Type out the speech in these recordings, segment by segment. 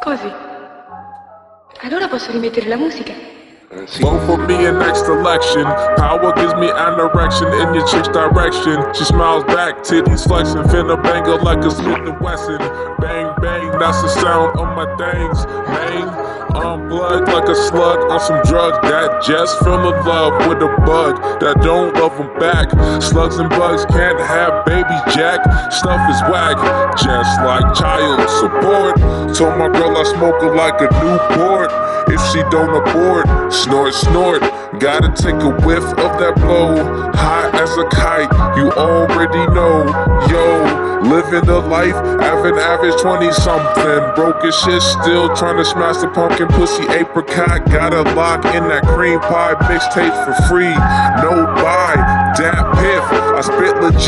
così. Allora posso rimettere la musica? Eh. Vote for me in next election. Power gives me an erection in your chick's direction. She smiles back, titties flexing, finna bang her like a Smith and Wesson. Bang bang, that's the sound of my things, man. I'm blood like a slug on some drugs that just fell in love with a bug that don't love them back. Slugs and bugs can't have babies, Jack. Stuff is whack, just like child support. Told my girl I smoke her like a Newport. If she don't abort, snort, snort. Gotta take a whiff of that blow. High as a kite, you already know. Yo, living the life, having average 20 something. Broke as shit, still trying to smash the pumpkin pussy apricot. Got a lock in that cream pie mixtape for free. No buy,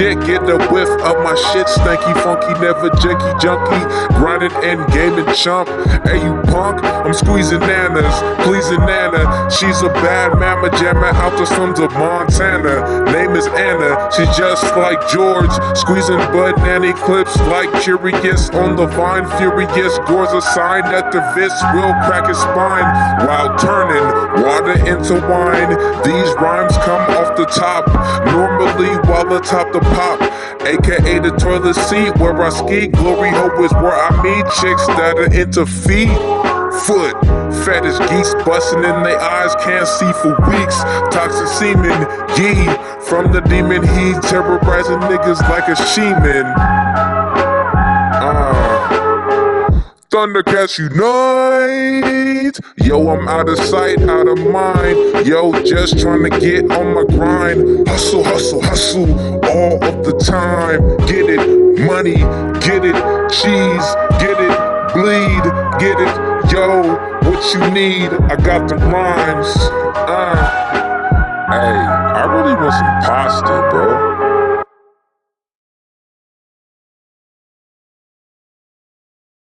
legit, get a whiff of my shit. Stanky, funky, never janky, junkie. Grinding and gaming chump. Hey, you punk, I'm squeezing nanas, pleasing Nana. She's a bad mama, jamming out the slums of Montana. Name is Anna, she's just like George. Squeezing bud nanny clips like curious on the vine. Furious gores a sign that the vis will crack his spine while turning water into wine. These rhymes come off the top, normally while atop the pop. AKA the toilet seat where I ski. Glory hope is where I meet chicks that are into feet foot. Fetish geese busting in their eyes, can't see for weeks. Toxic semen, yee. From the demon, he terrorizing niggas like a sheman. Uh, Thundercats unite! Yo, I'm out of sight, out of mind. Yo, just trying to get on my grind. Hustle, hustle, hustle all of the time. Get it, money, get it, cheese, get it, bleed, get it. Yo, what you need? I got the rhymes. Uh,